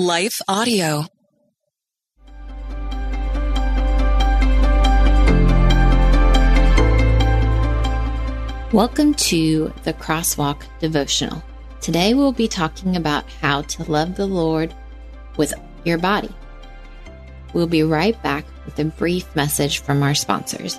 Life Audio. Welcome to the Crosswalk Devotional. Today we'll be talking about how to love the Lord with your body. We'll be right back with a brief message from our sponsors.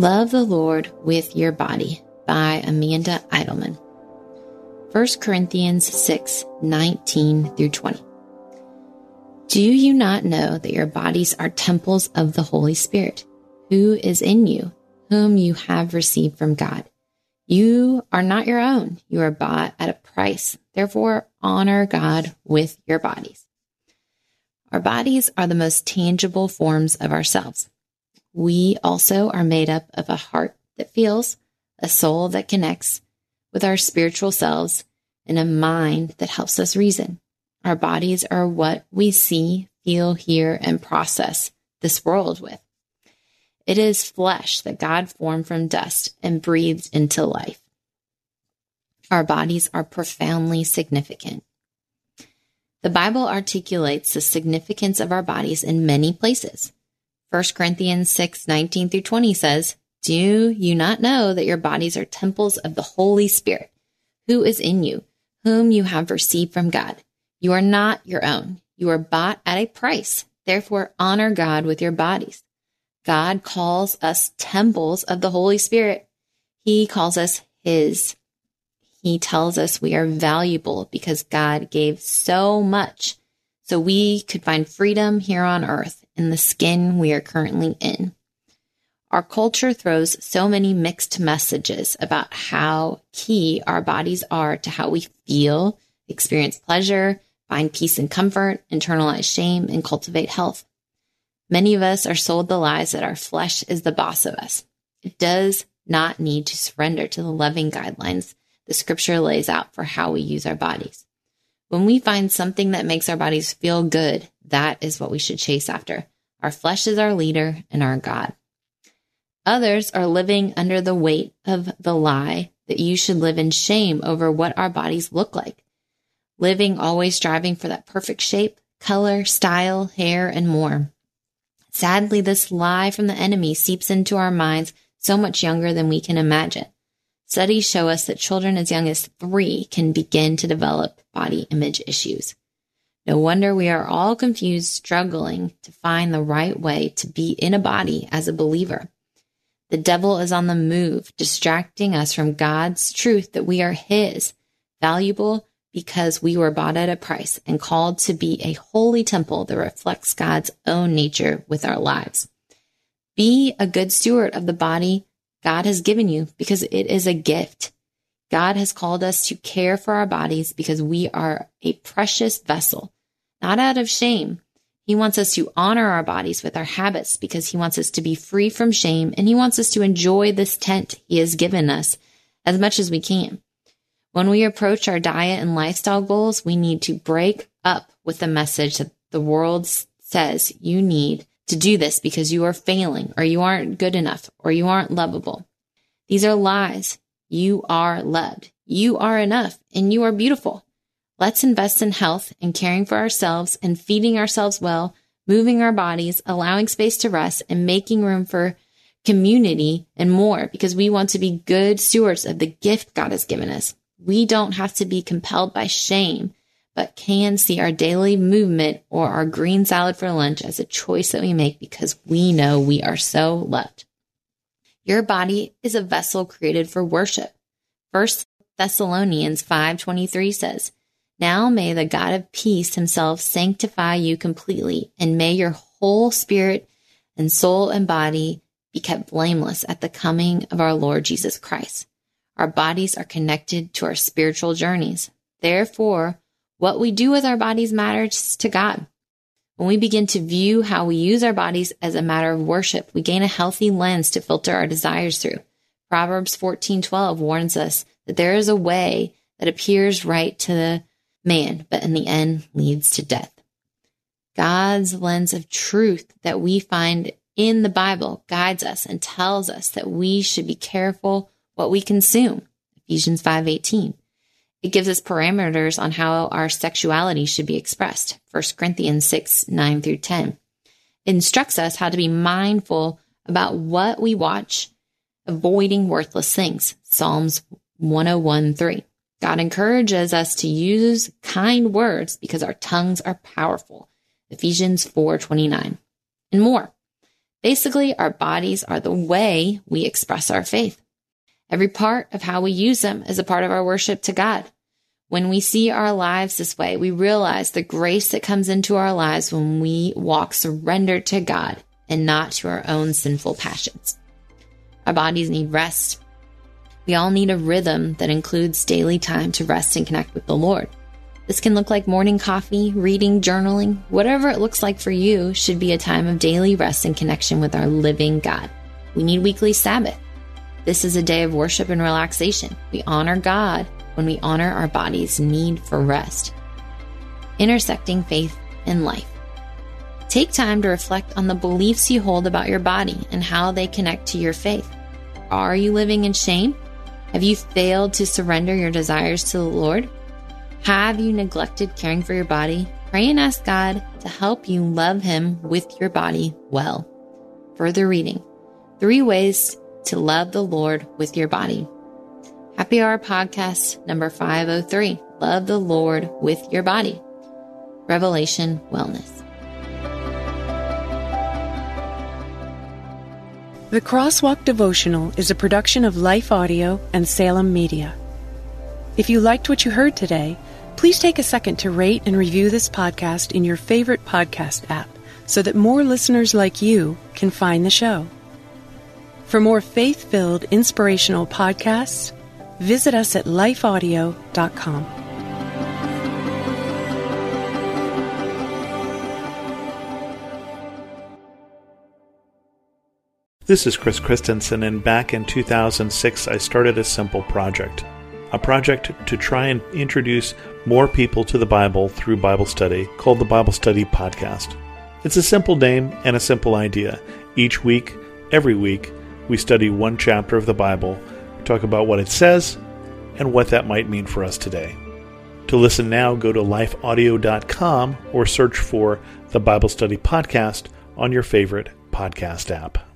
Love the Lord with Your Body by Amanda Idleman. 1 Corinthians 6 19 through 20. Do you not know that your bodies are temples of the Holy Spirit, who is in you, whom you have received from God? You are not your own. You are bought at a price. Therefore, honor God with your bodies. Our bodies are the most tangible forms of ourselves. We also are made up of a heart that feels, a soul that connects, with our spiritual selves and a mind that helps us reason. Our bodies are what we see, feel, hear, and process this world with. It is flesh that God formed from dust and breathed into life. Our bodies are profoundly significant. The Bible articulates the significance of our bodies in many places. 1 Corinthians 6 19 through 20 says, do you not know that your bodies are temples of the Holy Spirit, who is in you, whom you have received from God? You are not your own. You are bought at a price. Therefore, honor God with your bodies. God calls us temples of the Holy Spirit. He calls us His. He tells us we are valuable because God gave so much so we could find freedom here on earth in the skin we are currently in. Our culture throws so many mixed messages about how key our bodies are to how we feel, experience pleasure, find peace and comfort, internalize shame, and cultivate health. Many of us are sold the lies that our flesh is the boss of us. It does not need to surrender to the loving guidelines the scripture lays out for how we use our bodies. When we find something that makes our bodies feel good, that is what we should chase after. Our flesh is our leader and our God. Others are living under the weight of the lie that you should live in shame over what our bodies look like. Living always striving for that perfect shape, color, style, hair, and more. Sadly, this lie from the enemy seeps into our minds so much younger than we can imagine. Studies show us that children as young as three can begin to develop body image issues. No wonder we are all confused, struggling to find the right way to be in a body as a believer. The devil is on the move, distracting us from God's truth that we are His, valuable because we were bought at a price and called to be a holy temple that reflects God's own nature with our lives. Be a good steward of the body God has given you because it is a gift. God has called us to care for our bodies because we are a precious vessel, not out of shame, he wants us to honor our bodies with our habits because he wants us to be free from shame and he wants us to enjoy this tent he has given us as much as we can. When we approach our diet and lifestyle goals, we need to break up with the message that the world says you need to do this because you are failing or you aren't good enough or you aren't lovable. These are lies. You are loved. You are enough and you are beautiful. Let's invest in health and caring for ourselves and feeding ourselves well moving our bodies, allowing space to rest, and making room for community and more because we want to be good stewards of the gift God has given us. We don't have to be compelled by shame, but can see our daily movement or our green salad for lunch as a choice that we make because we know we are so loved. Your body is a vessel created for worship. First Thessalonians 5:23 says, "Now may the God of peace himself sanctify you completely, and may your whole spirit and soul and body be kept blameless at the coming of our Lord Jesus Christ." Our bodies are connected to our spiritual journeys. Therefore, what we do with our bodies matters to God. When we begin to view how we use our bodies as a matter of worship, we gain a healthy lens to filter our desires through. Proverbs 14:12 warns us that there is a way that appears right to the man, but in the end leads to death. God's lens of truth that we find in the Bible guides us and tells us that we should be careful what we consume. Ephesians 5:18. It gives us parameters on how our sexuality should be expressed. 1 Corinthians 6, 9 through 10. It instructs us how to be mindful about what we watch, avoiding worthless things. Psalms 101, 3. God encourages us to use kind words because our tongues are powerful. Ephesians 4:29. And more. Basically, our bodies are the way we express our faith. Every part of how we use them is a part of our worship to God. When we see our lives this way, we realize the grace that comes into our lives when we walk surrendered to God and not to our own sinful passions. Our bodies need rest. We all need a rhythm that includes daily time to rest and connect with the Lord. This can look like morning coffee, reading, journaling, whatever it looks like for you should be a time of daily rest and connection with our living God. We need weekly Sabbath. This is a day of worship and relaxation. We honor God when we honor our body's need for rest. Intersecting faith and life. Take time to reflect on the beliefs you hold about your body and how they connect to your faith. Are you living in shame? Have you failed to surrender your desires to the Lord? Have you neglected caring for your body? Pray and ask God to help you love Him with your body well. Further reading Three ways to love the Lord with your body. Happy Hour Podcast number 503 Love the Lord with your body. Revelation Wellness. The Crosswalk Devotional is a production of Life Audio and Salem Media. If you liked what you heard today, please take a second to rate and review this podcast in your favorite podcast app so that more listeners like you can find the show. For more faith filled, inspirational podcasts, visit us at lifeaudio.com. This is Chris Christensen, and back in 2006, I started a simple project. A project to try and introduce more people to the Bible through Bible study called the Bible Study Podcast. It's a simple name and a simple idea. Each week, every week, we study one chapter of the Bible, talk about what it says, and what that might mean for us today. To listen now, go to lifeaudio.com or search for the Bible Study Podcast on your favorite podcast app.